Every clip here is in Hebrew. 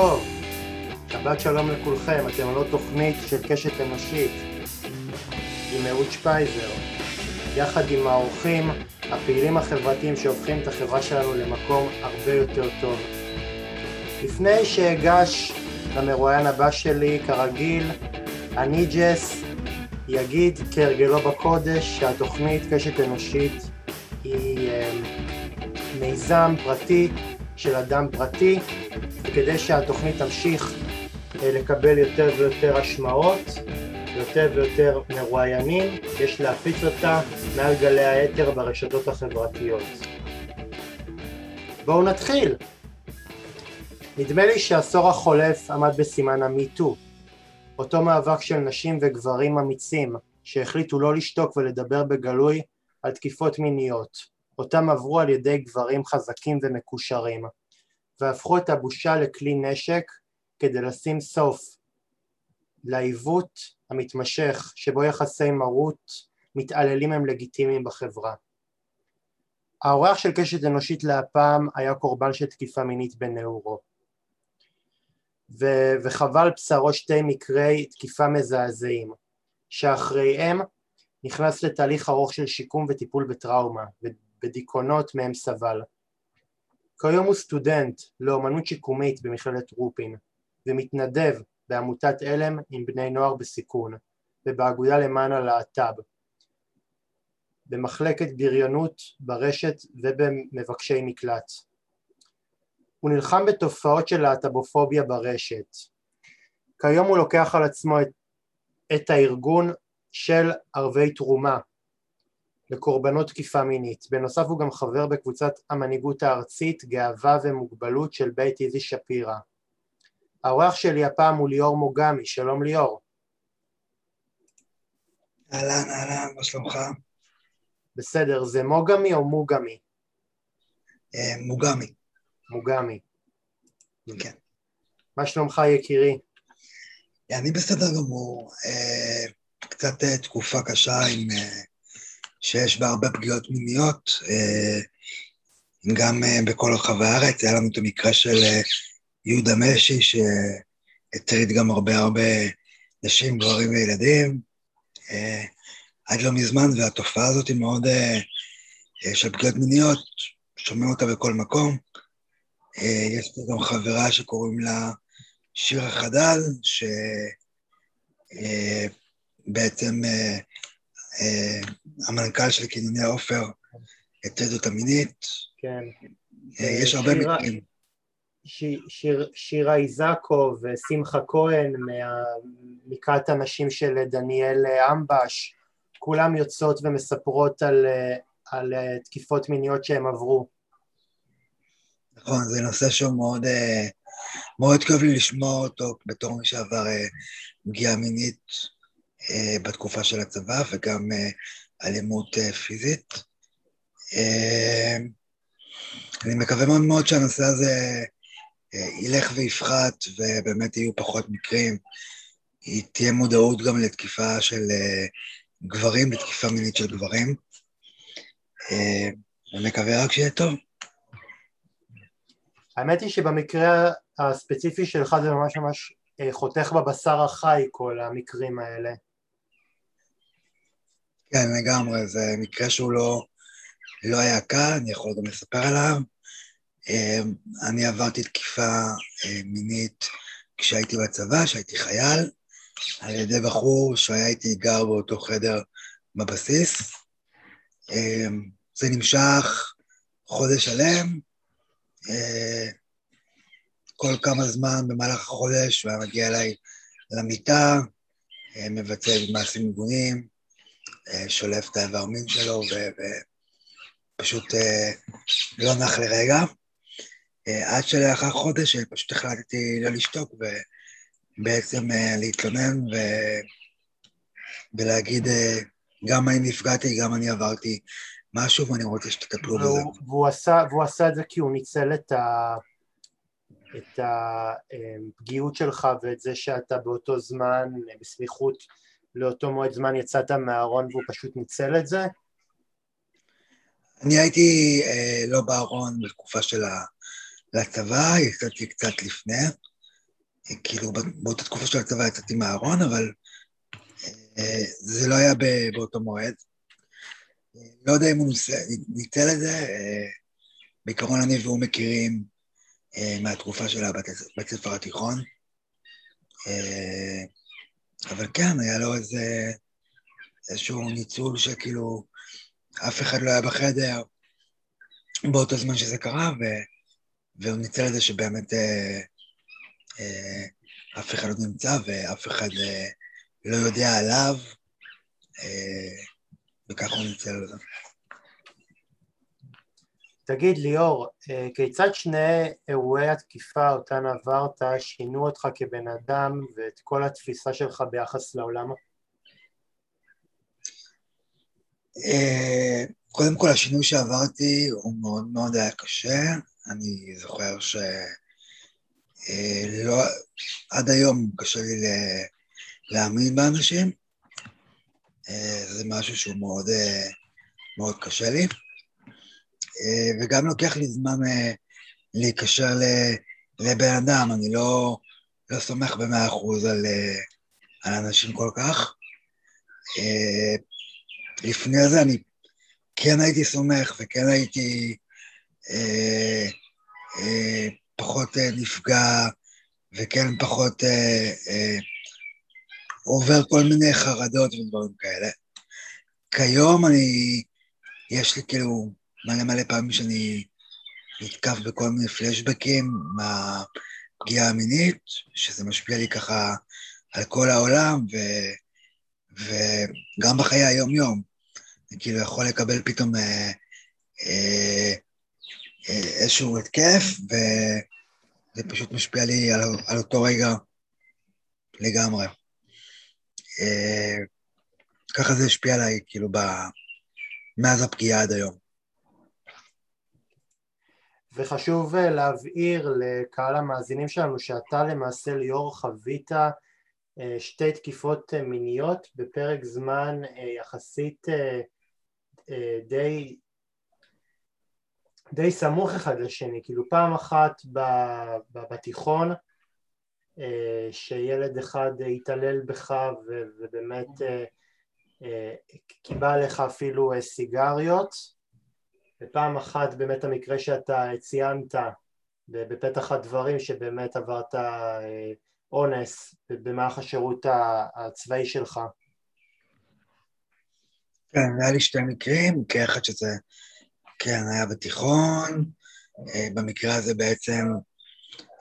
טוב, שבת שלום לכולכם, אתם עוד תוכנית של קשת אנושית. עם אהוד שפייזר, יחד עם האורחים הפעילים החברתיים שהופכים את החברה שלנו למקום הרבה יותר טוב. לפני שאגש למרואיין הבא שלי, כרגיל, אני ג'ס יגיד כהרגלו בקודש שהתוכנית קשת אנושית היא אה, מיזם פרטי של אדם פרטי, וכדי שהתוכנית תמשיך אה, לקבל יותר ויותר השמעות, יותר ויותר מרואיינים, יש להפיץ אותה מעל גלי האתר ברשתות החברתיות. בואו נתחיל. נדמה לי שהעשור החולף עמד בסימן המיטו, אותו מאבק של נשים וגברים אמיצים שהחליטו לא לשתוק ולדבר בגלוי על תקיפות מיניות, אותם עברו על ידי גברים חזקים ומקושרים, והפכו את הבושה לכלי נשק כדי לשים סוף לעיוות המתמשך שבו יחסי מרות מתעללים הם לגיטימיים בחברה. האורח של קשת אנושית להפעם היה קורבן של תקיפה מינית בנעורו. ו- וחבל בשרו שתי מקרי תקיפה מזעזעים, שאחריהם נכנס לתהליך ארוך של שיקום וטיפול בטראומה, בדיכאונות מהם סבל. כיום הוא סטודנט לאומנות שיקומית במכללת רופין, ומתנדב בעמותת עלם עם בני נוער בסיכון, ובאגודה למען הלהט"ב, במחלקת בריונות ברשת ובמבקשי מקלט. הוא נלחם בתופעות של להט"בופוביה ברשת. כיום הוא לוקח על עצמו את, את הארגון של ערבי תרומה לקורבנות תקיפה מינית. בנוסף הוא גם חבר בקבוצת המנהיגות הארצית גאווה ומוגבלות של בית איזי שפירא. האורח שלי הפעם הוא ליאור מוגמי, שלום ליאור. אהלן, אהלן, מה שלומך? בסדר, זה מוגמי או מוגמי? אה, מוגמי. מוגמי. כן. מה שלומך יקירי? אני בסדר גמור. אה, קצת אה, תקופה קשה עם, שיש בה הרבה פגיעות מיניות, גם בכל רחבי הארץ. היה לנו את המקרה של יהודה משי, שהטריד גם הרבה הרבה נשים, גברים וילדים. עד לא מזמן, והתופעה הזאת היא מאוד, של פגיעות מיניות, שומעים אותה בכל מקום. אה, יש פה גם חברה שקוראים לה שירה חדל, שבעצם אה, אה, המנכ"ל של קינוני העופר הטריד אותה מינית. כן. יש הרבה מקרים. שיר, שירה איזקו ושמחה כהן מכת הנשים של דניאל אמבש, כולם יוצאות ומספרות על, על תקיפות מיניות שהם עברו. נכון, זה נושא שהוא מאוד, אה, מאוד כואב לי לשמוע אותו בתור מי שעבר אה, פגיעה מינית אה, בתקופה של הצבא וגם אלימות פיזית. אני מקווה מאוד מאוד שהנושא הזה ילך ויפחת ובאמת יהיו פחות מקרים. תהיה מודעות גם לתקיפה של גברים, לתקיפה מינית של גברים. אני מקווה רק שיהיה טוב. האמת היא שבמקרה הספציפי שלך זה ממש ממש אה, חותך בבשר החי כל המקרים האלה. כן, לגמרי, זה מקרה שהוא לא, לא היה קל, אני יכול גם לספר עליו. אה, אני עברתי תקיפה אה, מינית כשהייתי בצבא, כשהייתי חייל, על ידי בחור שהיה איתי גר באותו חדר בבסיס. זה נמשך חודש שלם, אה, כל כמה זמן במהלך החודש הוא היה מגיע אליי למיטה, אה, מבצע מעשים מגונים, שולף את האיבר מין שלו ופשוט לא נח לרגע. עד שלאחר חודש פשוט החלטתי לא לשתוק ובעצם להתלונן ו... ולהגיד גם אני נפגעתי, גם אני עברתי משהו ואני רוצה שתטפלו בזה. והוא עשה, והוא עשה את זה כי הוא ניצל את, ה, את הפגיעות שלך ואת זה שאתה באותו זמן, בסמיכות לאותו מועד זמן יצאת מהארון והוא פשוט ניצל את זה? אני הייתי אה, לא בארון בתקופה של הצבא, יצאתי קצת לפני, כאילו באותה תקופה של הצבא יצאתי מהארון, אבל אה, זה לא היה באותו מועד. לא יודע אם הוא ניצל את זה, אה, בעיקרון אני והוא מכירים אה, מהתקופה של הבית ספר התיכון. אבל כן, היה לו איזה, איזשהו ניצול שכאילו אף אחד לא היה בחדר באותו זמן שזה קרה, ו, והוא ניצל את זה שבאמת אה, אה, אף אחד לא נמצא ואף אחד אה, לא יודע עליו, אה, וככה הוא ניצל את זה. תגיד ליאור, אה, כיצד שני אירועי התקיפה אותן עברת שינו אותך כבן אדם ואת כל התפיסה שלך ביחס לעולם? אה, קודם כל השינוי שעברתי הוא מאוד מאוד היה קשה, אני זוכר שלא, אה, עד היום קשה לי להאמין באנשים, זה משהו שהוא מאוד, מאוד קשה לי. אה, וגם לוקח לי זמן אה, להיקשר לבן אדם, אני לא, לא סומך במאה אחוז על, אה, על אנשים כל כך. לפני זה אני כן הייתי סומך וכן הייתי פחות נפגע וכן פחות עובר כל מיני חרדות ודברים כאלה. כיום אני, יש לי כאילו מלא מלא פעמים שאני נתקף בכל מיני פלשבקים מהפגיעה המינית, שזה משפיע לי ככה על כל העולם, ו, וגם בחיי היום-יום. אני כאילו יכול לקבל פתאום אה, אה, אה, איזשהו התקף, וזה פשוט משפיע לי על, על אותו רגע לגמרי. אה, ככה זה השפיע עליי, כאילו, ב, מאז הפגיעה עד היום. וחשוב אה, להבהיר לקהל המאזינים שלנו שאתה למעשה ליאור חווית אה, שתי תקיפות אה, מיניות בפרק זמן יחסית די, די סמוך אחד לשני, כאילו פעם אחת בתיכון שילד אחד התעלל בך ובאמת קיבל לך אפילו סיגריות ופעם אחת באמת המקרה שאתה ציינת בפתח הדברים שבאמת עברת אה, אונס במערך השירות הצבאי שלך. כן, היה לי שתי מקרים, מקרה אחד שזה, כן, היה בתיכון, אה, במקרה הזה בעצם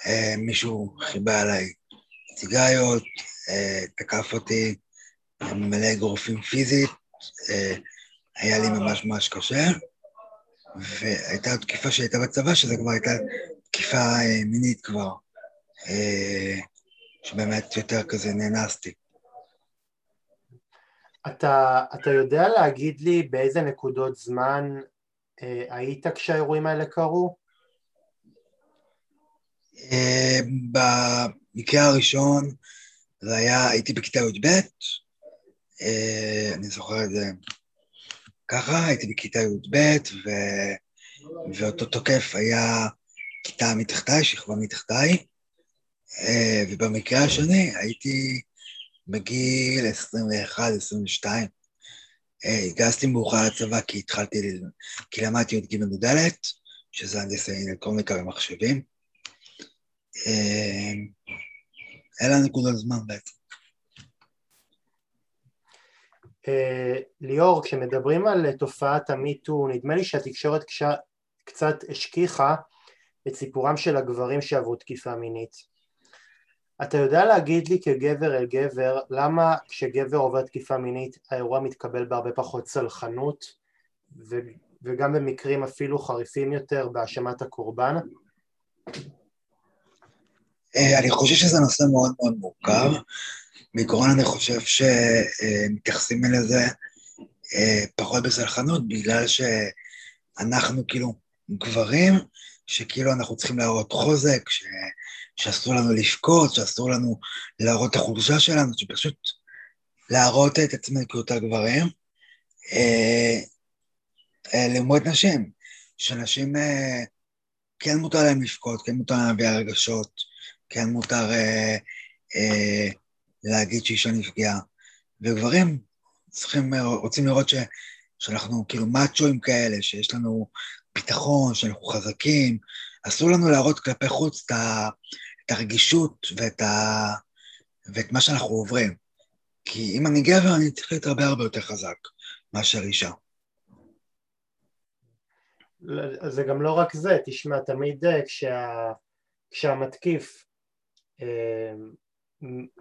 אה, מישהו חיבה עליי סיגריות, תקף אותי מלא אגרופים פיזית, היה לי ממש ממש קשה. והייתה תקיפה שהייתה בצבא, שזה כבר הייתה תקיפה אה, מינית כבר, אה, שבאמת יותר כזה נאנסתי. אתה, אתה יודע להגיד לי באיזה נקודות זמן אה, היית כשהאירועים האלה קרו? אה, במקרה הראשון זה היה, הייתי בכיתה י"ב, אה, אני זוכר את זה ככה, הייתי בכיתה י"ב, ו... ואותו תוקף היה כיתה מתחתיי, שכבה מתחתיי, אה, ובמקרה השני הייתי בגיל 21-22. אה, הגזתי מאוחר לצבא כי התחלתי, כי למדתי י"ג י"ד, שזה הנדסי אלקטרוניקה ומחשבים. אה, אלה הנקודות זמן בעצם. אה, ליאור, כשמדברים על תופעת המיטו, נדמה לי שהתקשורת קצת השכיחה את סיפורם של הגברים שעברו תקיפה מינית. אתה יודע להגיד לי כגבר אל גבר למה כשגבר עובר תקיפה מינית האירוע מתקבל בהרבה פחות סלחנות ו- וגם במקרים אפילו חריפים יותר בהאשמת הקורבן? אה, אני חושב שזה נושא מאוד מאוד מורכב. בעיקרון אני חושב שמתייחסים לזה אה, פחות בסלחנות, בגלל שאנחנו כאילו גברים, שכאילו אנחנו צריכים להראות חוזק, ש... שאסור לנו לבכות, שאסור לנו להראות את החולשה שלנו, שפשוט להראות את עצמנו כאותה גברים. אה, אה, לעומת נשים, שנשים כן מותר להם לבכות, כן מותר להם להביא הרגשות, כן מותר אה, אה, להגיד שאישה נפגעה. וגברים צריכים, רוצים לראות ש, שאנחנו כאילו מאצ'ואים כאלה, שיש לנו ביטחון, שאנחנו חזקים. אסור לנו להראות כלפי חוץ את, ה, את הרגישות ואת, ה, ואת מה שאנחנו עוברים. כי אם אני גבר, אני צריך להיות הרבה הרבה יותר חזק מאשר אישה. זה גם לא רק זה, תשמע, תמיד אה, כשה, כשהמתקיף אה,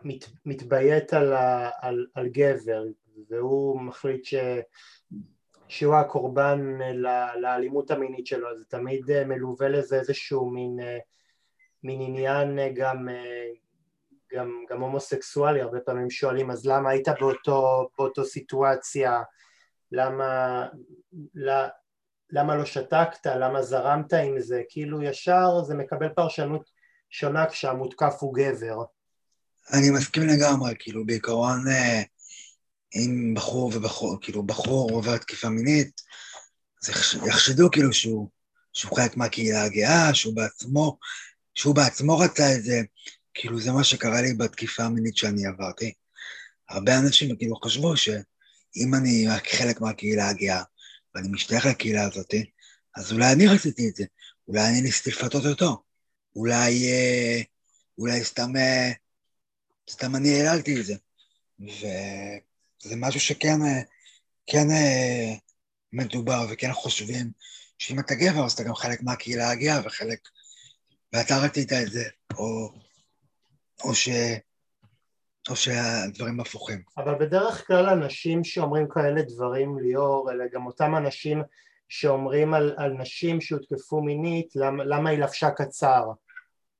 מת, מתביית על, על, על גבר והוא מחליט ש, שהוא הקורבן לאלימות המינית שלו, זה תמיד אה, מלווה לזה איזשהו מין, מין עניין גם, גם, גם הומוסקסואלי, הרבה פעמים שואלים אז למה היית באותו, באותו סיטואציה, למה, למה לא שתקת, למה זרמת עם זה, כאילו ישר זה מקבל פרשנות שונה כשהמותקף הוא גבר. אני מסכים לגמרי, כאילו בעיקרון אה, אם בחור ובחור, כאילו בחור עובר תקיפה מינית, אז יחשדו כאילו שהוא, שהוא חלק מהקהילה הגאה, שהוא בעצמו, שהוא בעצמו רצה את זה, כאילו זה מה שקרה לי בתקיפה המינית שאני עברתי. הרבה אנשים כאילו חשבו שאם אני חלק מהקהילה הגאה, ואני משתייך לקהילה הזאת, אז אולי אני רציתי את זה, אולי אני ניסיתי לפתות אותו, אולי, אה, אולי סתם, אה, סתם אני העללתי את זה. וזה משהו שכן אה, כן מדובר וכן חושבים שאם אתה גבר אז אתה גם חלק מהקהילה הגאה וחלק, ואתה רצית את זה, או, או ש... או שהדברים הפוכים. אבל בדרך כלל אנשים שאומרים כאלה דברים, ליאור, אלה גם אותם אנשים שאומרים על, על נשים שהותקפו מינית, למה, למה היא לבשה קצר,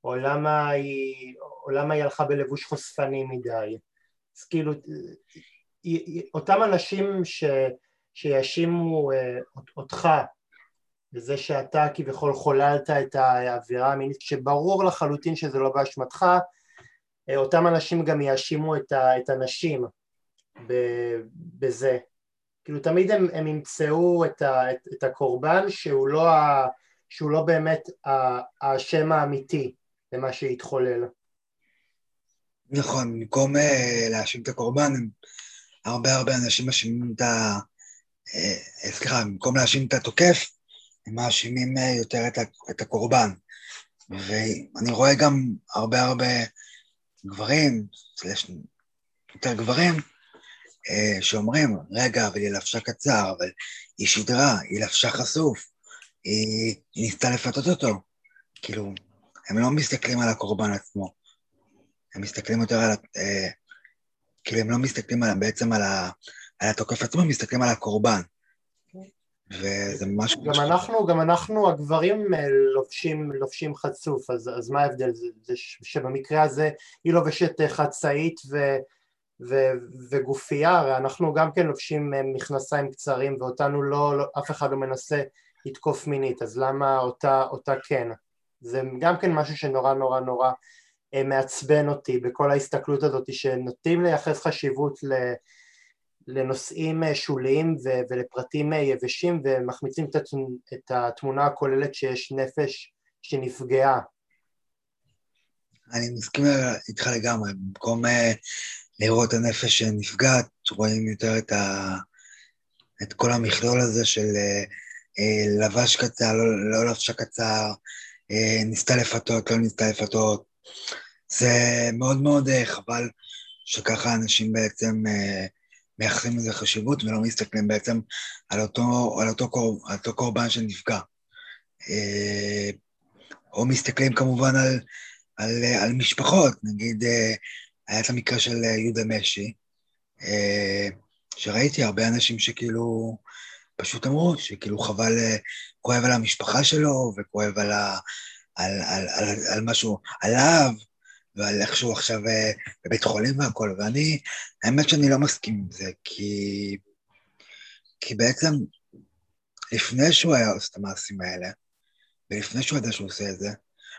או למה היא, או למה היא הלכה בלבוש חושפני מדי. אז כאילו, אותם אנשים ש, שיאשימו אה, אותך בזה שאתה כביכול חוללת את האווירה המינית, כשברור לחלוטין שזה לא באשמתך, אה, אותם אנשים גם יאשימו את, את הנשים בזה. כאילו תמיד הם, הם ימצאו את, ה, את, את הקורבן שהוא לא, ה, שהוא לא באמת האשם האמיתי למה שהתחולל. נכון, במקום uh, להאשים את הקורבן, הם, הרבה הרבה אנשים מאשימים את ה... Uh, סליחה, במקום להאשים את התוקף, הם מאשימים uh, יותר את, ה, את הקורבן. ואני רואה גם הרבה הרבה גברים, יותר גברים, אה, שאומרים, רגע, אבל היא לבשה קצר, אבל היא שידרה, היא לבשה חשוף, היא, היא ניסתה לפתות אותו. כאילו, הם לא מסתכלים על הקורבן עצמו, הם מסתכלים יותר על... אה, כאילו, הם לא מסתכלים על, בעצם על, ה, על התוקף עצמו, הם מסתכלים על הקורבן. וזה ממש... גם אנחנו, גם אנחנו הגברים אה, לובשים, לובשים חצוף, אז, אז מה ההבדל? זה, זה שבמקרה הזה היא לובשת אה, חצאית ו, ו, וגופייה, הרי אנחנו גם כן לובשים אה, מכנסיים קצרים ואותנו לא, לא, אף אחד לא מנסה לתקוף מינית, אז למה אותה, אותה כן? זה גם כן משהו שנורא נורא נורא מעצבן אותי בכל ההסתכלות הזאת שנוטים לייחס חשיבות ל... לנושאים אה, שוליים ולפרטים אה, יבשים ומחמיצים את התמונה הכוללת שיש נפש שנפגעה. אני מסכים איתך לגמרי, במקום אה, לראות את הנפש שנפגעת, רואים יותר את, ה... את כל המכלול הזה של לבש קצר, לא, לא לבשה קצר, ניסתה לפתות, לא ניסתה לפתות. זה מאוד מאוד חבל שככה אנשים בעצם מייחסים לזה חשיבות ולא מסתכלים בעצם על אותו, על אותו, קור, על אותו קורבן שנפגע. אה, או מסתכלים כמובן על, על, על משפחות, נגיד אה, היה את המקרה של יהודה משי, אה, שראיתי הרבה אנשים שכאילו פשוט אמרו שכאילו חבל, כואב על המשפחה שלו וכואב על, ה, על, על, על, על משהו עליו, ועל איך שהוא עכשיו אה, בבית חולים והכל, ואני, האמת שאני לא מסכים עם זה, כי, כי בעצם לפני שהוא היה עושה את המעשים האלה, ולפני שהוא ידע שהוא עושה את זה,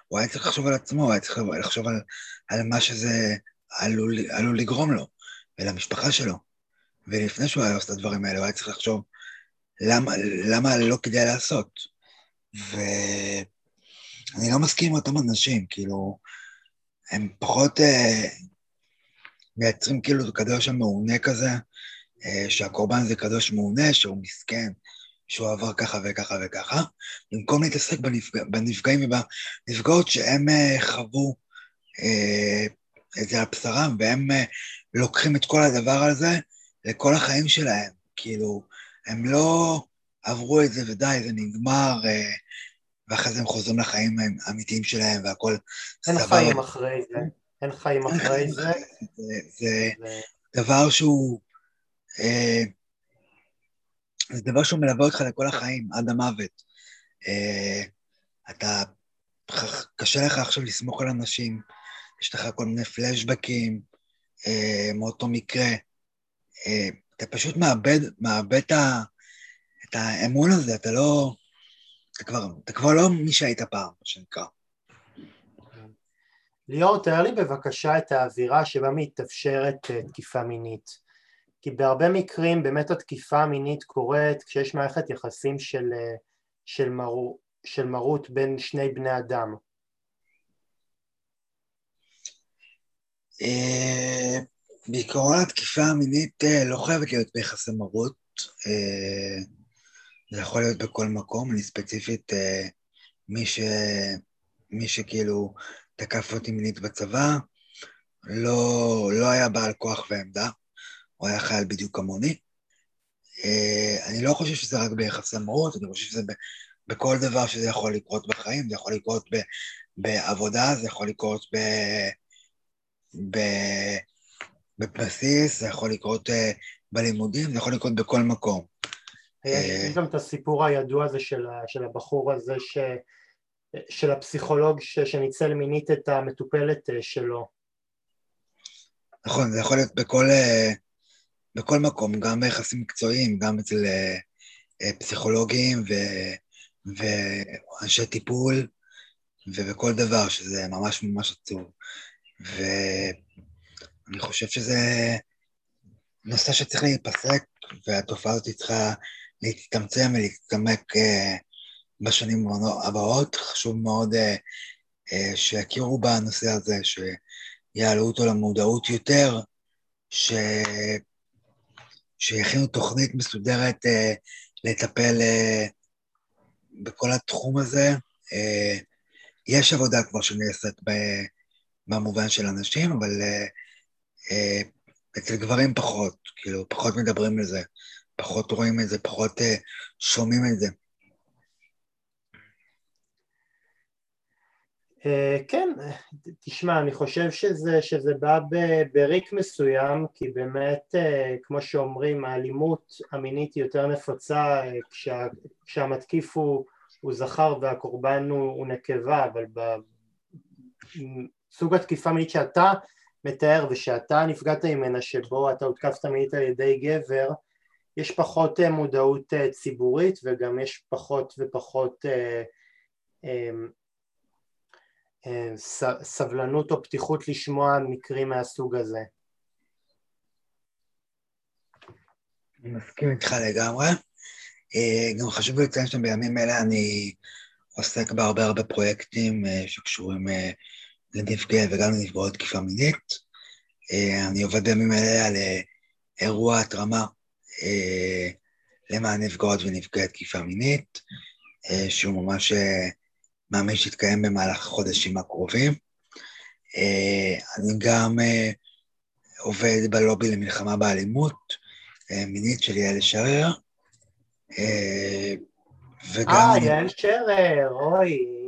הוא היה צריך לחשוב על עצמו, הוא היה צריך לחשוב על, על מה שזה עלול, עלול לגרום לו, ולמשפחה שלו. ולפני שהוא היה עושה את הדברים האלה, הוא היה צריך לחשוב למה, למה לא כדאי לעשות. ואני לא מסכים עם אותם אנשים, כאילו, הם פחות אה, מייצרים כאילו את הקדוש המעונה כזה, אה, שהקורבן זה קדוש מעונה, שהוא מסכן, שהוא עבר ככה וככה וככה, במקום להתעסק בנפג... בנפגעים ובנפגעות שהם אה, חוו אה, את זה על בשרם, והם אה, לוקחים את כל הדבר הזה לכל החיים שלהם. כאילו, הם לא עברו את זה ודי, זה נגמר, אה, ואחרי זה הם חוזרים לחיים האמיתיים שלהם והכל אין סבבה. חיים אחרי זה. אין חיים אחרי זה. זה, זה דבר שהוא... אה, זה דבר שהוא מלווה אותך לכל החיים, עד המוות. אה, אתה... קשה לך עכשיו לסמוך על אנשים, יש לך כל מיני פלשבקים אה, מאותו מקרה. אה, אתה פשוט מאבד, מאבד את, ה, את האמון הזה, אתה לא... אתה כבר, אתה כבר לא מי שהיית פעם, מה שנקרא. ליאור, תאר לי בבקשה את האווירה שבה מתאפשרת אה, תקיפה מינית. כי בהרבה מקרים באמת התקיפה המינית קורית כשיש מערכת יחסים של, אה, של, מרו, של מרות בין שני בני אדם. אה, בעיקרון התקיפה המינית אה, לא חייבת להיות ביחסי מרות, אה, זה יכול להיות בכל מקום, אני ספציפית, מי, ש... מי שכאילו תקף אותי מינית בצבא, לא, לא היה בעל כוח ועמדה, הוא היה חייל בדיוק כמוני. אני לא חושב שזה רק ביחסי מרות, אני חושב שזה בכל דבר שזה יכול לקרות בחיים, זה יכול לקרות בעבודה, זה יכול לקרות ב... בבסיס, זה יכול לקרות אה, בלימודים, זה יכול לקרות בכל מקום. יש אה, גם את הסיפור הידוע הזה של, של הבחור הזה, ש, של הפסיכולוג ש, שניצל מינית את המטופלת אה, שלו. נכון, זה יכול להיות בכל, בכל מקום, גם ביחסים מקצועיים, גם אצל פסיכולוגים ו, ואנשי טיפול, ובכל דבר, שזה ממש ממש עצוב. ואני חושב שזה נושא שצריך להיפסק, והתופעה הזאת צריכה להצטמצם ולהצטמק uh, בשנים הבאות. חשוב מאוד uh, uh, שיכירו בנושא הזה, שיעלו אותו למודעות יותר, ש... שיכינו תוכנית מסודרת uh, לטפל uh, בכל התחום הזה. Uh, יש עבודה כבר שנעשית. במובן של אנשים, אבל uh, אצל גברים פחות, כאילו, פחות מדברים על זה, פחות רואים את זה, פחות uh, שומעים את זה. Uh, כן, תשמע, אני חושב שזה, שזה בא בריק מסוים, כי באמת, כמו שאומרים, האלימות המינית היא יותר נפוצה כשה, כשהמתקיף הוא, הוא זכר והקורבן הוא, הוא נקבה, אבל ב, סוג התקיפה מינית שאתה מתאר ושאתה נפגעת ממנה שבו אתה הותקפת מינית על ידי גבר יש פחות אה, מודעות אה, ציבורית וגם יש פחות ופחות אה, סבלנות או פתיחות לשמוע מקרים מהסוג הזה. אני מסכים איתך לגמרי. גם חשוב לציין שבימים אלה אני עוסק בהרבה הרבה פרויקטים שקשורים לנפגעי וגם לנפגעות תקיפה מינית. אה, אני עובד בימים אלה על אה, אירוע התרמה אה, למען נפגעות ונפגעי תקיפה מינית, שהוא ממש מאמין שיתקיים במהלך החודשים הקרובים. אני גם עובד בלובי למלחמה באלימות מינית של יעל שרר. וגם... אה, יעל שרר, אוי.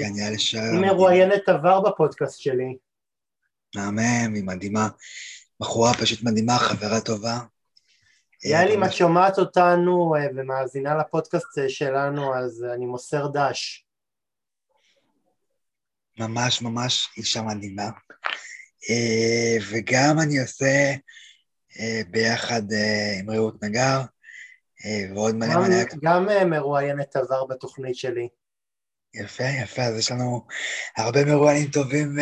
כן, יעל שרר. היא מרואיינת עבר בפודקאסט שלי. מהמם, היא מדהימה. בחורה פשוט מדהימה, חברה טובה. יעל, אם את שומעת אותנו אה, ומאזינה לפודקאסט אה, שלנו, אז אני מוסר דש. ממש ממש אישה מדהימה. אה, וגם אני עושה ביחד עם רעות נגר, ועוד מלא מלא... גם מרואיינת עבר בתוכנית שלי. יפה, יפה, אז יש לנו הרבה מרואיינים טובים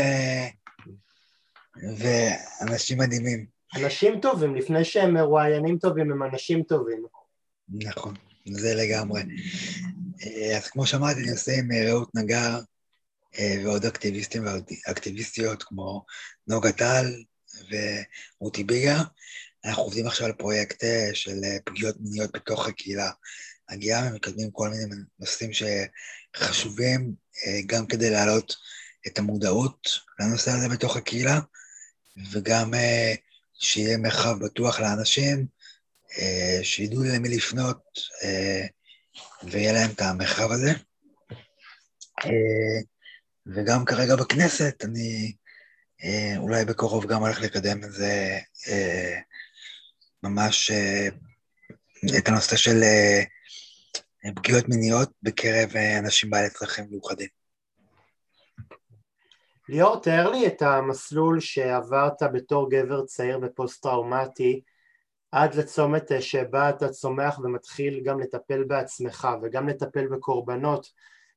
ואנשים מדהימים. אנשים טובים, לפני שהם מרואיינים טובים, הם אנשים טובים. נכון, זה לגמרי. אז כמו שאמרתי, אני עושה עם רעות נגר ועוד אקטיביסטים ואקטיביסטיות כמו נוגה טל ורותי ביגר. אנחנו עובדים עכשיו על פרויקט של פגיעות מיניות בתוך הקהילה הגאה ומקדמים כל מיני נושאים שחשובים גם כדי להעלות את המודעות לנושא הזה בתוך הקהילה, וגם שיהיה מרחב בטוח לאנשים, שידעו למי לפנות ויהיה להם את המרחב הזה. וגם כרגע בכנסת, אני אולי בקרוב גם הולך לקדם איזה ממש את הנושא של פגיעות מיניות בקרב אנשים בעלי צרכים מיוחדים. ליאור, תאר לי את המסלול שעברת בתור גבר צעיר ופוסט-טראומטי עד לצומת שבה אתה צומח ומתחיל גם לטפל בעצמך וגם לטפל בקורבנות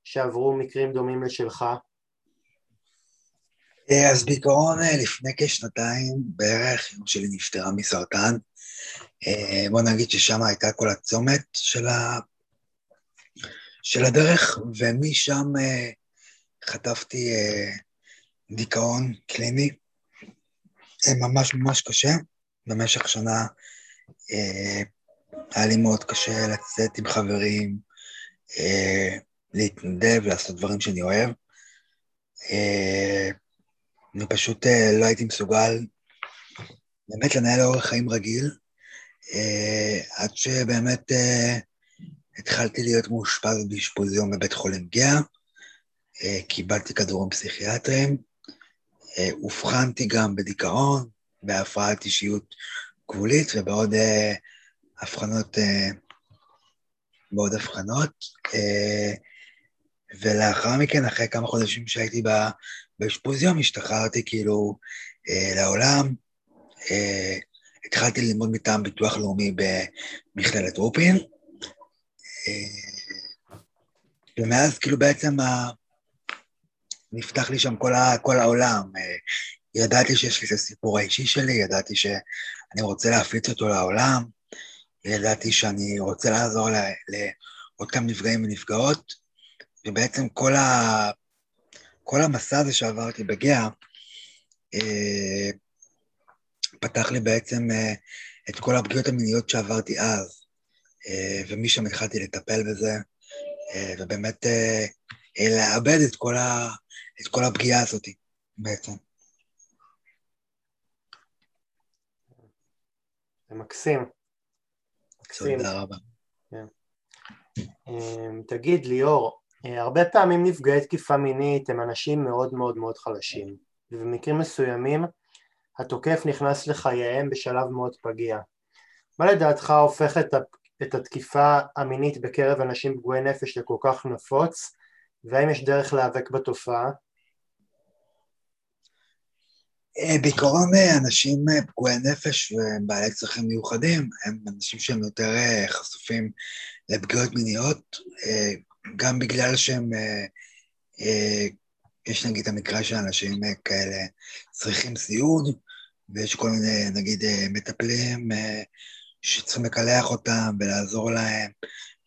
שעברו מקרים דומים לשלך. אז בעיקרון לפני כשנתיים בערך אמא שלי נפטרה מסרטן. בוא נגיד ששם הייתה כל הצומת של, ה... של הדרך, ומשם חטפתי דיכאון קליני, ממש ממש קשה. במשך שנה אה, היה לי מאוד קשה לצאת עם חברים, אה, להתנדב, לעשות דברים שאני אוהב. אה, אני פשוט אה, לא הייתי מסוגל באמת לנהל אורח חיים רגיל, אה, עד שבאמת אה, התחלתי להיות מאושפז באשפוז יום בבית חולים גאה, אה, קיבלתי כדורים פסיכיאטריים, אה, אובחנתי גם בדיכאון, בהפרעת אישיות גבולית ובעוד אה, הבחנות, בעוד הבחנות. ולאחר מכן, אחרי כמה חודשים שהייתי באשפוז יום, השתחררתי כאילו לעולם. התחלתי ללמוד מטעם ביטוח לאומי במכללת רופין. ומאז כאילו בעצם נפתח לי שם כל, ה, כל העולם. אה, ידעתי שיש לי את הסיפור האישי שלי, ידעתי שאני רוצה להפיץ אותו לעולם, ידעתי שאני רוצה לעזור לעוד כמה נפגעים ונפגעות, ובעצם כל, ה, כל המסע הזה שעברתי בגאה, אה, פתח לי בעצם אה, את כל הפגיעות המיניות שעברתי אז, אה, ומשם התחלתי לטפל בזה, אה, ובאמת אה, לאבד את כל, ה, את כל הפגיעה הזאת בעצם. זה מקסים. מקסים. תודה רבה. כן. אמ, תגיד, ליאור, אה, הרבה פעמים נפגעי תקיפה מינית הם אנשים מאוד מאוד מאוד חלשים, ובמקרים מסוימים התוקף נכנס לחייהם בשלב מאוד פגיע. מה לדעתך הופך את, את התקיפה המינית בקרב אנשים פגועי נפש לכל כך נפוץ, והאם יש דרך להיאבק בתופעה? אה, בעיקרון אה, אנשים אה, פגועי נפש ובעלי צרכים מיוחדים הם אנשים שהם יותר חשופים לפגיעות מיניות, גם בגלל שהם, יש נגיד המקרה של אנשים כאלה צריכים סיעוד, ויש כל מיני נגיד מטפלים שצריכים לקלח אותם ולעזור להם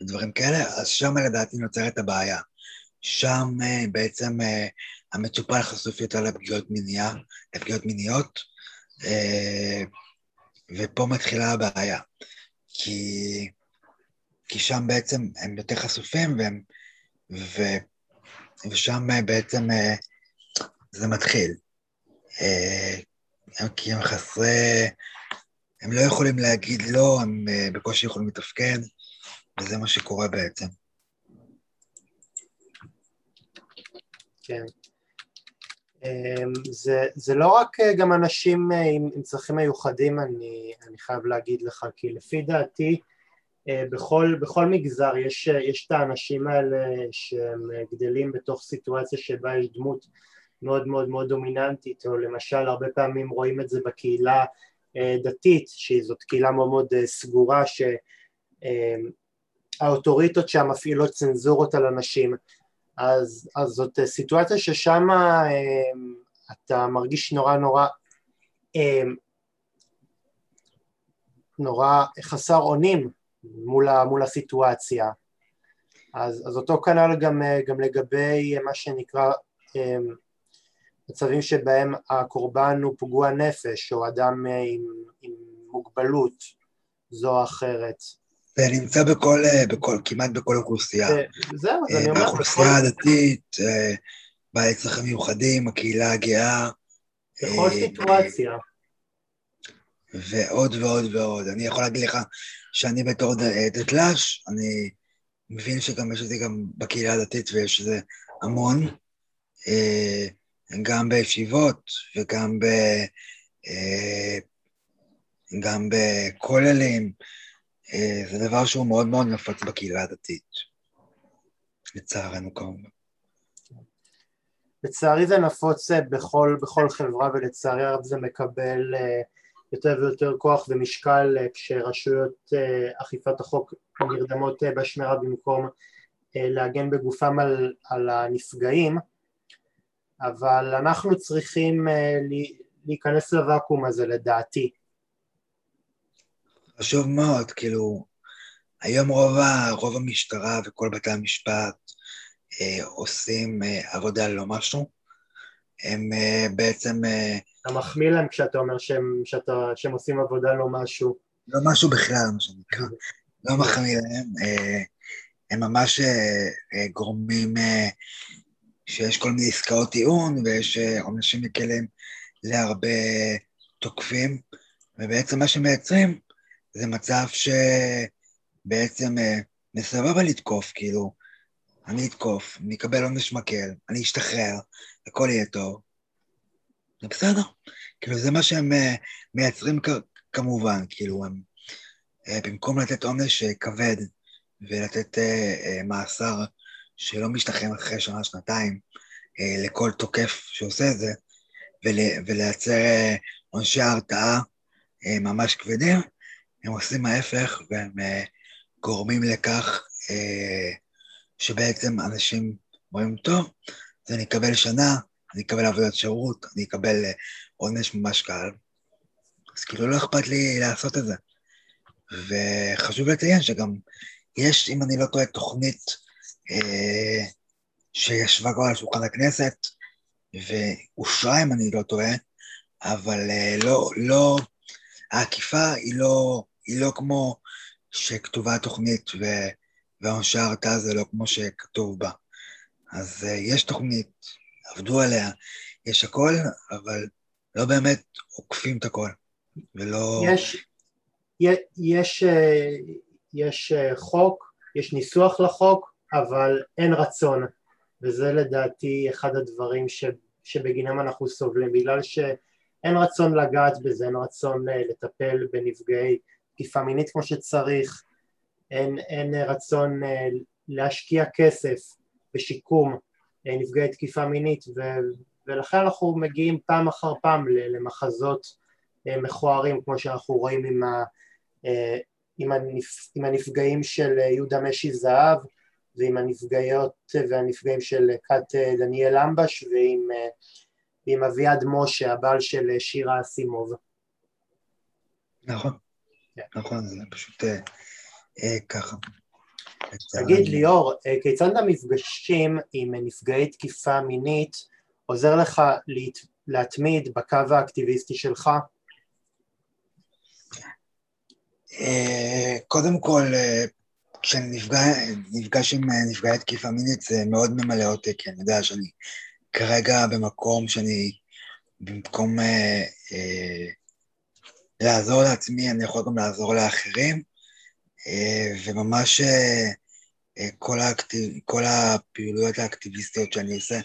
ודברים כאלה, אז שם לדעתי נוצרת הבעיה. שם בעצם המטופל חשוף יותר לפגיעות, מיניה, לפגיעות מיניות, אה, ופה מתחילה הבעיה. כי, כי שם בעצם הם יותר חשופים, והם, ו, ושם בעצם אה, זה מתחיל. אה, כי הם חסרי, הם לא יכולים להגיד לא, הם בקושי יכולים לתפקד, וזה מה שקורה בעצם. כן. אמ, זה, זה לא רק אה, גם אנשים אה, עם, עם צרכים מיוחדים, אני, אני חייב להגיד לך, כי לפי דעתי אה, בכל, בכל מגזר יש, יש את האנשים האלה שהם גדלים בתוך סיטואציה שבה יש דמות מאוד מאוד מאוד דומיננטית, או למשל הרבה פעמים רואים את זה בקהילה דתית, שזאת קהילה מאוד מאוד סגורה, שהאוטוריטות שם מפעילות צנזורות על אנשים, אז, אז זאת סיטואציה ששם אה, אתה מרגיש נורא נורא אה, נורא חסר אונים מול, מול הסיטואציה. אז, אז אותו כנ"ל גם, גם לגבי מה שנקרא מצבים שבהם הקורבן הוא פגוע נפש או אדם עם, עם מוגבלות זו או אחרת. זה נמצא בכל, בכל, כמעט בכל אוכלוסייה. זהו, אז אני אומר... האוכלוסייה הדתית, בעלי צרכים מיוחדים, הקהילה הגאה. בכל סיטואציה. ועוד ועוד ועוד. אני יכול להגיד לך שאני בתור דתל"ש, אני מבין שגם יש את זה גם בקהילה הדתית ויש את זה המון, אה, גם בישיבות וגם ב... אה, גם בכוללים. אה, זה דבר שהוא מאוד מאוד נפוץ בקהילה הדתית, לצערנו כמובן. לצערי זה נפוץ בכל, בכל חברה ולצערי הרב זה מקבל יותר ויותר כוח ומשקל כשרשויות אכיפת החוק נרדמות בשמירה במקום להגן בגופם על, על הנפגעים, אבל אנחנו צריכים להיכנס לוואקום הזה לדעתי. חשוב מאוד, כאילו, היום רוב, ה, רוב המשטרה וכל בתי המשפט אה, עושים אה, עבודה ללא משהו. הם אה, בעצם... אה, אתה מחמיא להם כשאתה אומר שהם, שאתה, שהם עושים עבודה לא משהו. לא משהו בכלל, מה שנקרא. לא מחמיא להם. אה, הם ממש גורמים שיש כל מיני עסקאות טיעון ויש עונשים מקלים להרבה תוקפים, ובעצם מה שמייצרים זה מצב שבעצם מסבבה לתקוף, כאילו, אני אתקוף, אני אקבל עונש מקל, אני אשתחרר, הכל יהיה טוב. זה בסדר. כאילו, זה מה שהם מייצרים כמובן, כאילו, הם אה, במקום לתת עונש אה, כבד ולתת אה, מאסר שלא משתחרר אחרי שנה, שנתיים, לכל תוקף שעושה את זה, ולייצר עונשי הרתעה ממש כבדים, הם עושים ההפך והם גורמים לכך שבעצם אנשים אומרים, טוב, אז אני אקבל שנה, אני אקבל עבודת שירות, אני אקבל עונש ממש קל. אז כאילו לא אכפת לי לעשות את זה. וחשוב לציין שגם יש, אם אני לא טועה, תוכנית אה, שישבה כבר על שולחן הכנסת, ואושרה, אם אני לא טועה, אבל אה, לא, לא, העקיפה היא לא, היא לא כמו שכתובה התוכנית, ועונשי ההרתעה זה לא כמו שכתוב בה. אז אה, יש תוכנית, עבדו עליה, יש הכל, אבל לא באמת עוקפים את הכל, ולא... יש, יש, אה, יש אה, חוק, יש ניסוח לחוק, אבל אין רצון, וזה לדעתי אחד הדברים ש, שבגינם אנחנו סובלים, בגלל שאין רצון לגעת בזה, אין רצון אה, לטפל בנפגעי תקיפה מינית כמו שצריך, אין, אין רצון להשקיע כסף בשיקום נפגעי תקיפה מינית ו, ולכן אנחנו מגיעים פעם אחר פעם למחזות מכוערים כמו שאנחנו רואים עם ה... אה, עם, הנפ... עם הנפגעים של אה, יהודה משי זהב ועם הנפגעות והנפגעים של כת אה, דניאל אמבש ועם עם אביעד משה, הבעל של שירה אסימוב. נכון, yeah. כן. נכון, זה פשוט אה, אה, ככה. תגיד ליאור, כיצד המפגשים עם נפגעי תקיפה מינית עוזר לך להתמיד בקו האקטיביסטי שלך? אה, קודם כל, אה, כשאני נפגע, נפגש עם אה, נפגעי תקיפה מינית זה מאוד ממלא אותי, כי אני יודע שאני כרגע במקום שאני, במקום אה, אה, לעזור לעצמי, אני יכול גם לעזור לאחרים, אה, וממש אה, כל, האקטיב, כל הפעילויות האקטיביסטיות שאני עושה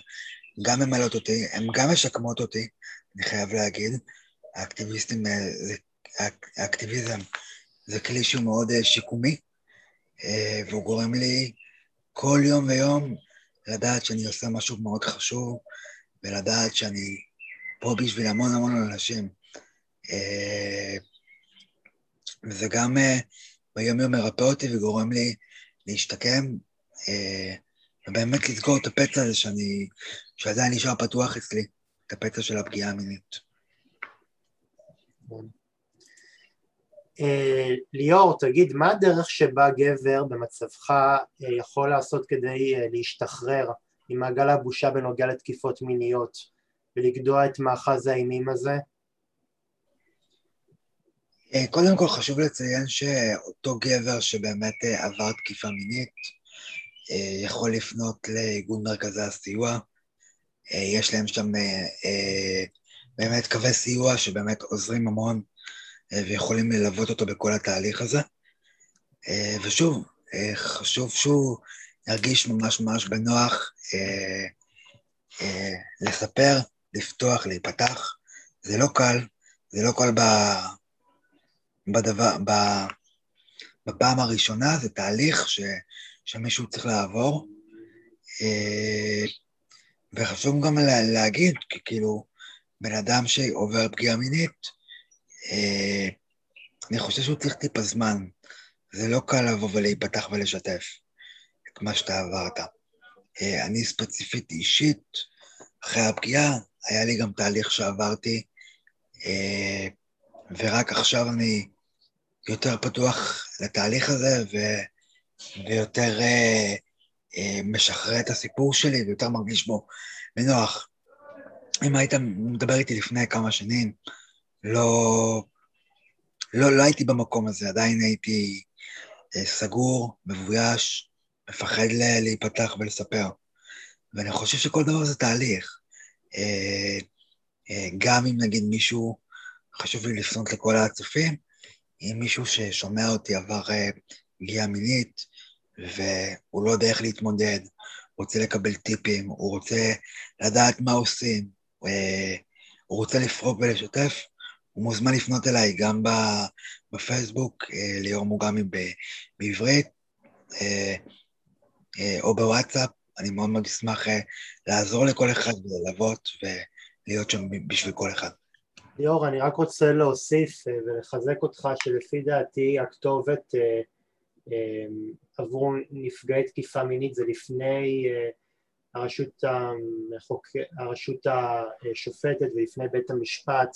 גם ממלאות אותי, הן גם משקמות אותי, אני חייב להגיד. האקטיביסטים, זה, האקטיביזם זה כלי שהוא מאוד אה, שיקומי, אה, והוא גורם לי כל יום ויום לדעת שאני עושה משהו מאוד חשוב, ולדעת שאני פה בשביל המון המון אנשים. אה, וזה גם ביום יום מרפא אותי וגורם לי להשתקם, ובאמת לסגור את הפצע הזה שאני, שעדיין נשאר פתוח אצלי, את הפצע של הפגיעה המינית. אה, ליאור, תגיד, מה הדרך שבה גבר במצבך אה, יכול לעשות כדי אה, להשתחרר עם מעגל הבושה בנוגע לתקיפות מיניות ולגדוע את מאחז האימים הזה? אה, קודם כל חשוב לציין שאותו גבר שבאמת אה, עבר תקיפה מינית אה, יכול לפנות לאיגוד מרכזי הסיוע. יש להם שם באמת קווי סיוע שבאמת עוזרים המון ויכולים ללוות אותו בכל התהליך הזה. ושוב, חשוב שהוא ירגיש ממש ממש בנוח לספר, לפתוח, להיפתח. זה לא קל, זה לא קל ב... בדבר, בפעם הראשונה, זה תהליך ש, שמישהו צריך לעבור. אה, וחשוב גם לה, להגיד, כי כאילו, בן אדם שעובר פגיעה מינית, אה, אני חושב שהוא צריך טיפה זמן. זה לא קל לבוא ולהיפתח ולשתף את מה שאתה עברת. אה, אני ספציפית אישית, אחרי הפגיעה, היה לי גם תהליך שעברתי, ורק עכשיו אני יותר פתוח לתהליך הזה ו, ויותר אה, אה, משחרר את הסיפור שלי ויותר מרגיש בו בנוח. אם היית מדבר איתי לפני כמה שנים, לא, לא, לא הייתי במקום הזה, עדיין הייתי אה, סגור, מבויש, מפחד להיפתח ולספר. ואני חושב שכל דבר זה תהליך. אה, אה, גם אם נגיד מישהו, חשוב לי לפנות לכל הצופים, אם מישהו ששומע אותי עבר פגיעה מינית והוא לא יודע איך להתמודד, רוצה לקבל טיפים, הוא רוצה לדעת מה עושים, הוא רוצה לפרוק ולשתף, הוא מוזמן לפנות אליי גם בפייסבוק, אה, ליאור מוגמי בעברית, או בוואטסאפ, אני מאוד מאוד אשמח לעזור לכל אחד וללוות ולהיות שם בשביל כל אחד. ליאור, אני רק רוצה להוסיף אה, ולחזק אותך שלפי דעתי הכתובת אה, אה, עבור נפגעי תקיפה מינית זה לפני הרשות, המחוק... הרשות השופטת ולפני בית המשפט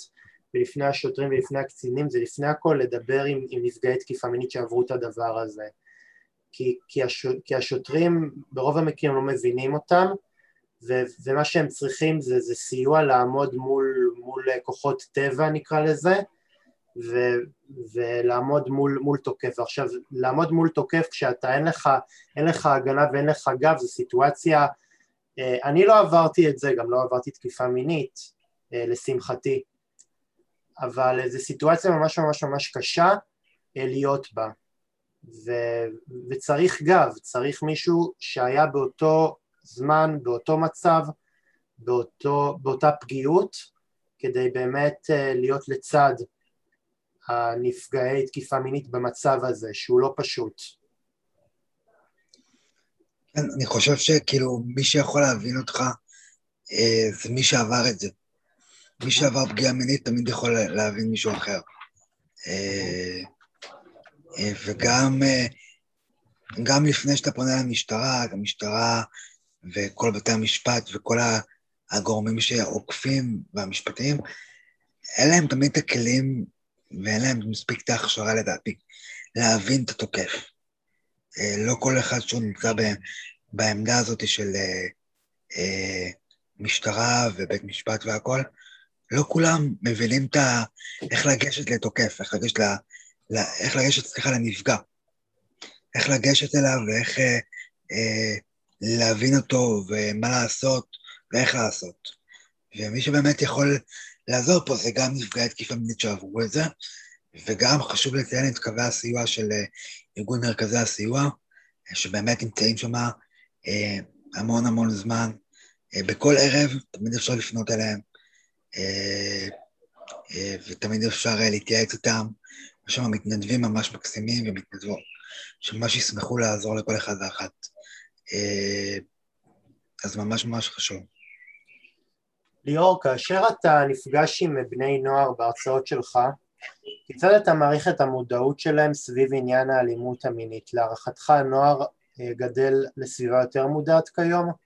ולפני השוטרים ולפני הקצינים, זה לפני הכל לדבר עם, עם נפגעי תקיפה מינית שעברו את הדבר הזה. כי, כי, הש, כי השוטרים ברוב המקרים לא מבינים אותם ו, ומה שהם צריכים זה, זה סיוע לעמוד מול, מול כוחות טבע נקרא לזה ו, ולעמוד מול, מול תוקף. עכשיו לעמוד מול תוקף כשאתה אין לך, אין לך הגנה ואין לך גב זו סיטואציה, אה, אני לא עברתי את זה, גם לא עברתי תקיפה מינית אה, לשמחתי, אבל זו סיטואציה ממש ממש ממש קשה אה, להיות בה ו, וצריך גב, צריך מישהו שהיה באותו זמן, באותו מצב, באותו, באותה פגיעות, כדי באמת אה, להיות לצד הנפגעי תקיפה מינית במצב הזה, שהוא לא פשוט. כן, אני חושב שכאילו מי שיכול להבין אותך אה, זה מי שעבר את זה. מי שעבר פגיעה מינית תמיד יכול להבין מישהו אחר. אה, וגם גם לפני שאתה פונה למשטרה, המשטרה וכל בתי המשפט וכל הגורמים שעוקפים והמשפטיים, אין להם תמיד את הכלים ואין להם מספיק את ההכשרה לדעתי להבין את התוקף. אה, לא כל אחד שהוא נמצא בעמדה הזאת של אה, אה, משטרה ובית משפט והכול, לא כולם מבינים את ה... איך לגשת לתוקף, איך לגשת, ל... ל... איך לגשת, סליחה, לנפגע. איך לגשת אליו ואיך אה, אה, להבין אותו ומה לעשות ואיך לעשות. ומי שבאמת יכול לעזור פה זה גם נפגעי תקיפה מינית שעברו את זה, וגם חשוב לציין את קווי הסיוע של אה, ארגון מרכזי הסיוע, שבאמת נמצאים שם אה, המון המון זמן. אה, בכל ערב תמיד אפשר לפנות אליהם, ותמיד אפשר להתייעץ איתם. יש שם מתנדבים ממש מקסימים ומתנדבות, שממש ישמחו לעזור לכל אחד ואחת. אה, אז ממש ממש חשוב. ליאור, כאשר אתה נפגש עם בני נוער בהרצאות שלך, כיצד אתה מעריך את המודעות שלהם סביב עניין האלימות המינית? להערכתך הנוער אה, גדל לסביבה יותר מודעת כיום?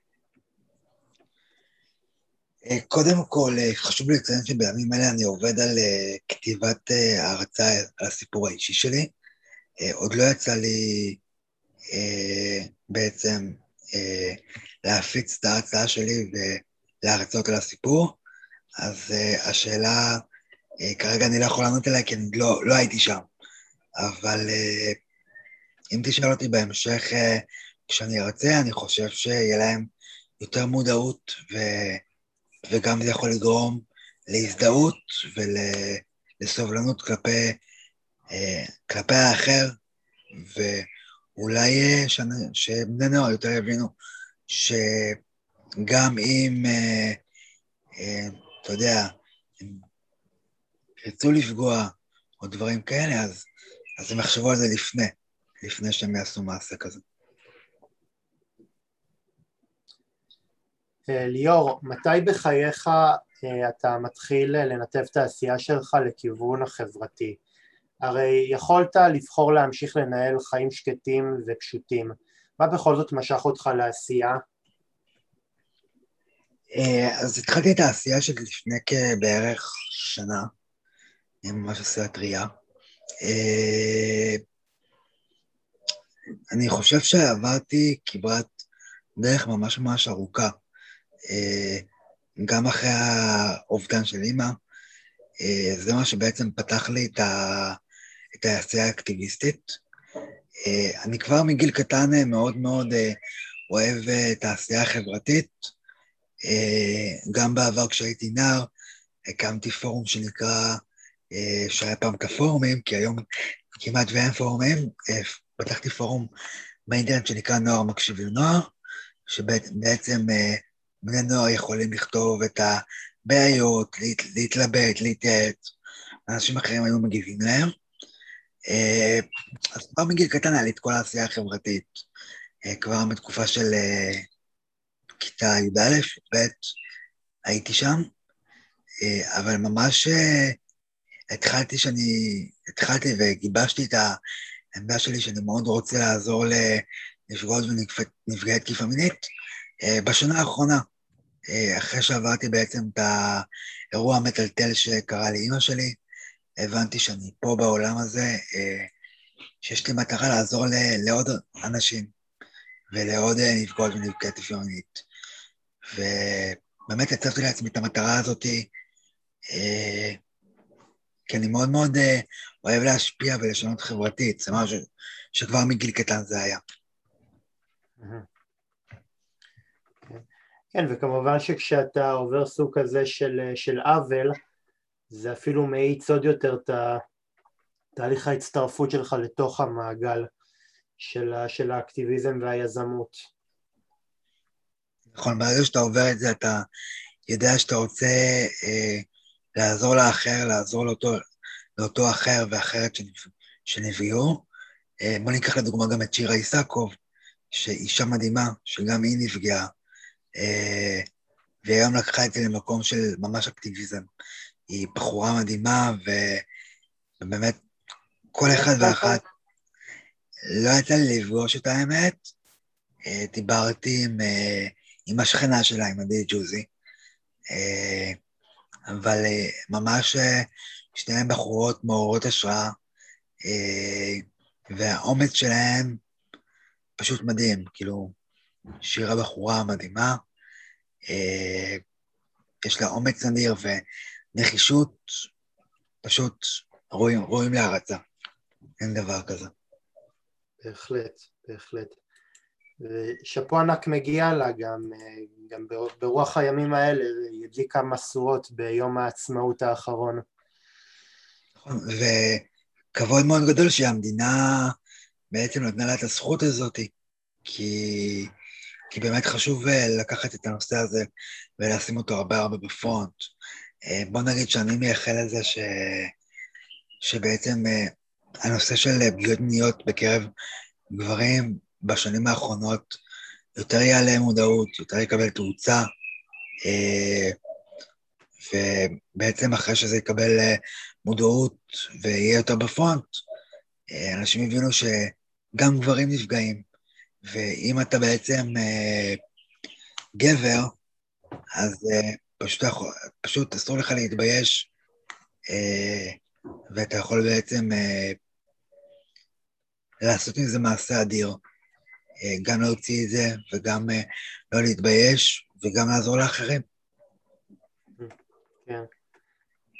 אה, קודם כל, חשוב לי לציין שבימים אלה אני עובד על כתיבת הערצה על הסיפור האישי שלי. עוד לא יצא לי בעצם אה, להפיץ את ההצעה שלי ולהרצות על הסיפור, אז אה, השאלה, אה, כרגע אני לא יכול לענות עליה כי אני לא, לא הייתי שם, אבל אה, אם תשאל אותי בהמשך, אה, כשאני ארצה, אני חושב שיהיה להם יותר מודעות, ו, וגם זה יכול לגרום להזדהות ולסובלנות כלפי, אה, כלפי האחר, ואולי אה, שבני נוער יותר יבינו שגם אם, אה, אתה יודע, הם ירצו לפגוע או דברים כאלה, אז, אז הם יחשבו על זה לפני, לפני שהם יעשו מעשה כזה. ליאור, מתי בחייך אתה מתחיל לנתב את העשייה שלך לכיוון החברתי? הרי יכולת לבחור להמשיך לנהל חיים שקטים ופשוטים. מה בכל זאת משך אותך לעשייה? אה, אז התחלתי את העשייה שלי לפני כבערך שנה, ממש עשייה טריה. אה, אני חושב שעברתי כברת דרך ממש ממש ארוכה. אה, גם אחרי האובדן של אימא, זה מה שבעצם פתח לי את, ה... את העשייה האקטיביסטית. אה, אני כבר מגיל קטן אה, מאוד מאוד אה, אוהב את העשייה החברתית. גם בעבר כשהייתי נער, הקמתי פורום שנקרא, שהיה פעם כפורומים, כי היום כמעט ואין פורומים, פתחתי פורום באינטרנט שנקרא נוער מקשיבים נוער, שבעצם בני נוער יכולים לכתוב את הבעיות, להתלבט, להתייעץ, אנשים אחרים היו מגיבים להם. אה, אז כבר מגיל קטן היה לי את כל העשייה החברתית. אה, כבר מתקופה של אה, כיתה י"א, י"ב, הייתי שם, אבל ממש התחלתי שאני, התחלתי וגיבשתי את העמדה שלי שאני מאוד רוצה לעזור לנפגעות ונפגעי תקיפה מינית בשנה האחרונה, אחרי שעברתי בעצם את האירוע המטלטל שקרה לאימא שלי, הבנתי שאני פה בעולם הזה, אה, שיש לי מטרה לעזור לעוד אנשים ולעוד אה, נפגעות ונפגעי תפיונית. ובאמת הצבתי לעצמי את המטרה הזאת, אה, כי אני מאוד מאוד אוהב להשפיע ולשנות חברתית, זה משהו שכבר מגיל קטן זה היה. כן, וכמובן שכשאתה עובר סוג כזה של, של עוול, זה אפילו מאיץ עוד יותר את תהליך ההצטרפות שלך לתוך המעגל של, של האקטיביזם והיזמות. נכון, ברגע שאתה עובר את זה אתה יודע שאתה רוצה אה, לעזור לאחר, לעזור לאותו, לאותו אחר ואחרת שנפגעו. אה, בוא ניקח לדוגמה גם את שירה איסקוב, שאישה מדהימה, שגם היא נפגעה, אה, והיום לקחה את זה למקום של ממש אקטיביזם. היא בחורה מדהימה, ובאמת כל אחד ואחת, לא יצא לי לפגוש את האמת, אה, דיברתי עם, אה, עם השכנה שלה, עם עדי ג'וזי, אבל ממש שתיהן בחורות מעוררות השראה, והאומץ שלהן פשוט מדהים, כאילו, שירה בחורה מדהימה, יש לה אומץ נדיר, נחישות, פשוט רואים, רואים להערצה. אין דבר כזה. בהחלט, בהחלט. ושאפו ענק מגיע לה גם, גם ברוח הימים האלה, היא הדליקה משואות ביום העצמאות האחרון. נכון, וכבוד מאוד גדול שהמדינה בעצם נתנה לה את הזכות הזאת, כי, כי באמת חשוב אה, לקחת את הנושא הזה ולשים אותו הרבה הרבה בפרונט. אה, בוא נגיד שאני מייחל לזה ש... שבעצם אה, הנושא של פגיעות מיניות בקרב גברים בשנים האחרונות יותר יעלה מודעות, יותר יקבל תאוצה, ובעצם אחרי שזה יקבל מודעות ויהיה יותר בפרונט, אנשים יבינו שגם גברים נפגעים, ואם אתה בעצם גבר, אז פשוט, פשוט אסור לך להתבייש, אה, ואתה יכול בעצם אה, לעשות עם זה מעשה אדיר. גם להוציא את זה וגם לא להתבייש וגם לעזור לאחרים. כן.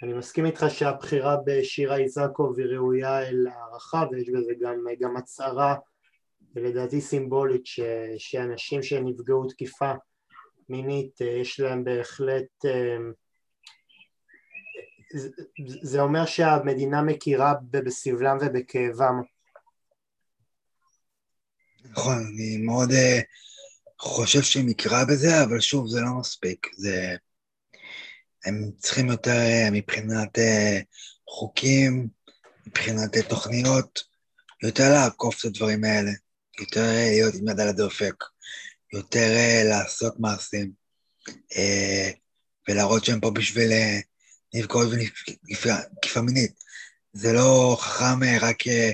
אני מסכים איתך שהבחירה בשירה איזקוב היא ראויה להערכה ויש בזה גם, גם הצהרה ולדעתי סימבולית ש, שאנשים שנפגעו תקיפה מינית יש להם בהחלט זה אומר שהמדינה מכירה בסבלם ובכאבם. נכון, אני מאוד uh, חושב שהיא מכירה בזה, אבל שוב, זה לא מספיק. זה... הם צריכים יותר uh, מבחינת uh, חוקים, מבחינת uh, תוכניות, יותר לעקוף את הדברים האלה, יותר uh, להיות עם יד על הדופק, יותר uh, לעשות מעשים, uh, ולהראות שהם פה בשביל... נפגעות ונתקיפה מינית. זה לא חכם אה, רק אה,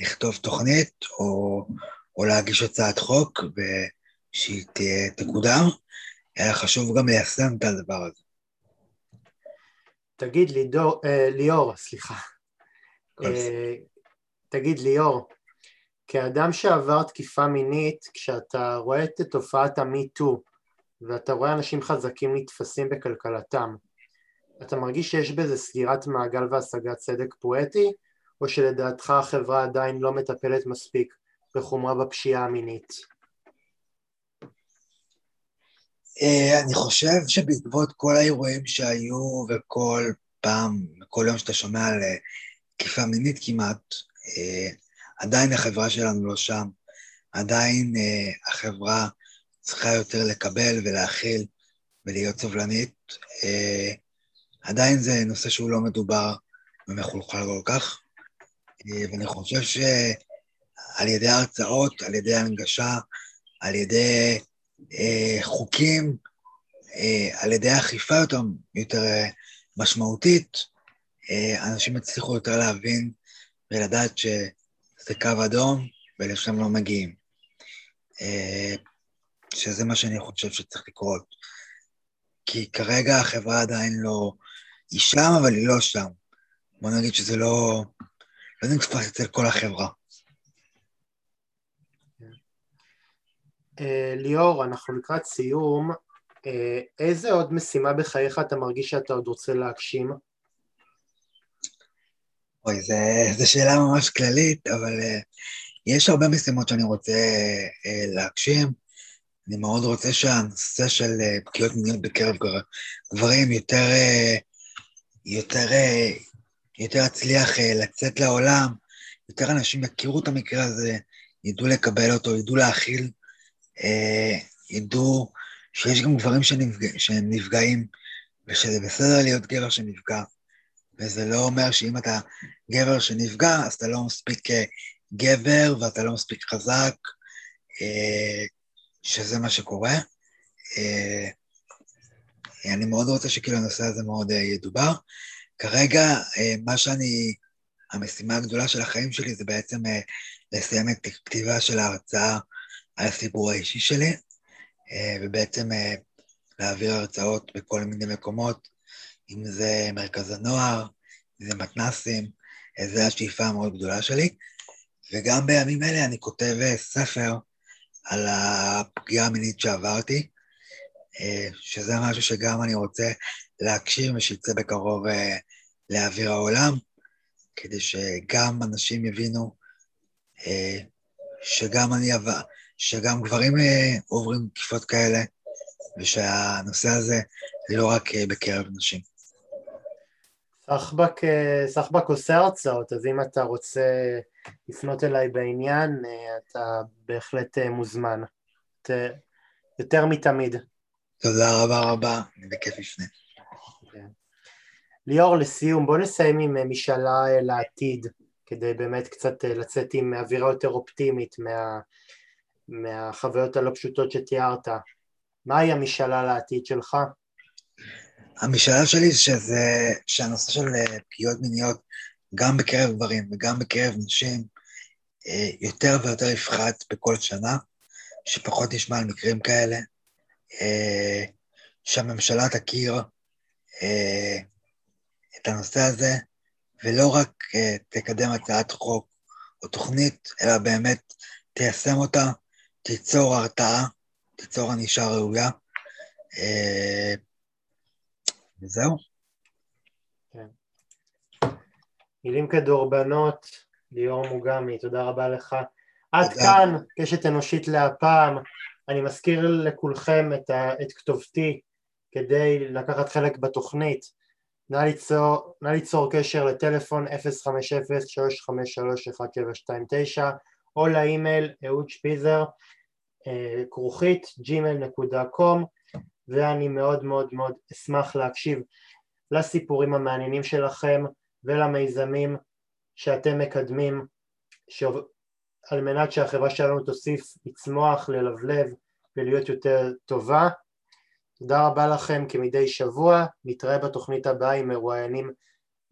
לכתוב תוכנית או, או להגיש הצעת חוק ושהיא תקודם, אלא חשוב גם ליישם את הדבר הזה. תגיד לידור, אה, ליאור, סליחה. אה, תגיד ליאור, כאדם שעבר תקיפה מינית, כשאתה רואה את תופעת המיטו ואתה רואה אנשים חזקים נתפסים בכלכלתם, אתה מרגיש שיש בזה סגירת מעגל והשגת צדק פואטי, או שלדעתך החברה עדיין לא מטפלת מספיק בחומרה בפשיעה המינית? אה, אני חושב שבעקבות כל האירועים שהיו וכל פעם, כל יום שאתה שומע על אה, תקיפה מינית כמעט, אה, עדיין החברה שלנו לא שם. עדיין החברה צריכה יותר לקבל ולהכיל ולהיות סובלנית. עדיין זה נושא שהוא לא מדובר ומחולחל כל כך, אה, ואני חושב שעל ידי הרצאות, על ידי הנגשה, על ידי אה, חוקים, אה, על ידי אכיפה יותר, יותר אה, משמעותית, אה, אנשים יצליחו יותר להבין ולדעת שזה קו אדום ולשם לא מגיעים. אה, שזה מה שאני חושב שצריך לקרות. כי כרגע החברה עדיין לא, היא שם, אבל היא לא שם. בוא נגיד שזה לא, לא נתפס אצל כל החברה. אה, ליאור, אנחנו לקראת סיום. אה, איזה עוד משימה בחייך אתה מרגיש שאתה עוד רוצה להגשים? אוי, זו שאלה ממש כללית, אבל uh, יש הרבה משימות שאני רוצה uh, להגשים. אני מאוד רוצה שהנושא של uh, פגיעות מיניות בקרב גברים יותר uh, יותר, אה, יותר אצליח אה, לצאת לעולם, יותר אנשים יכירו את המקרה הזה, ידעו לקבל אותו, ידעו להכיל, אה, ידעו שיש גם גברים שנפג... שהם נפגעים, ושזה בסדר להיות גבר שנפגע. וזה לא אומר שאם אתה גבר שנפגע, אז אתה לא מספיק גבר ואתה לא מספיק חזק, שזה מה שקורה. אני מאוד רוצה שכאילו הנושא הזה מאוד ידובר. כרגע, מה שאני, המשימה הגדולה של החיים שלי זה בעצם לסיים את הכתיבה של ההרצאה על הסיפור האישי שלי, ובעצם להעביר הרצאות בכל מיני מקומות, אם זה מרכז הנוער, אם זה מתנסים, uh, זו השאיפה המאוד גדולה שלי. וגם בימים אלה אני כותב ספר על הפגיעה המינית שעברתי, אה, שזה משהו שגם אני רוצה להגשים ושיצא בקרוב אה, לאוויר העולם, כדי שגם אנשים יבינו אה, שגם אני, שגם גברים עוברים תקיפות כאלה, ושהנושא הזה לא רק בקרב נשים. סחבק, סחבק עושה הרצאות, אז אם אתה רוצה לפנות אליי בעניין, אתה בהחלט מוזמן. יותר מתמיד. תודה רבה רבה, אני בכיף לפני. כן. ליאור, לסיום, בוא נסיים עם אה, משאלה אה, לעתיד, כדי באמת קצת אה, לצאת עם אווירה יותר אופטימית מה, מהחוויות הלא פשוטות שתיארת. מהי המשאלה לעתיד שלך? המשאלה שלי שזה שהנושא של פגיעות מיניות, גם בקרב גברים וגם בקרב נשים, יותר ויותר יפחת בכל שנה, שפחות נשמע על מקרים כאלה. אה, שהממשלה תכיר אה, את הנושא הזה, ולא רק אה, תקדם הצעת חוק או תוכנית, אלא באמת תיישם אותה תיצור הרתעה, תיצור ענישה ראויה. וזהו. מילים כדורבנות, ליאור מוגמי, תודה רבה לך. עד כאן, קשת אנושית להפעם. אני מזכיר לכולכם את, ה, את כתובתי כדי לקחת חלק בתוכנית. נא ליצור, נא ליצור קשר לטלפון 050-353-1729 או לאימייל אהוד שפיזר אה, כרוכית gmail.com ואני מאוד מאוד מאוד אשמח להקשיב לסיפורים המעניינים שלכם ולמיזמים שאתם מקדמים על מנת שהחברה שלנו תוסיף לצמוח, ללבלב ולהיות יותר טובה. תודה רבה לכם כמדי שבוע, נתראה בתוכנית הבאה עם מרואיינים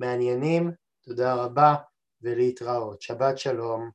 מעניינים, תודה רבה ולהתראות, שבת שלום.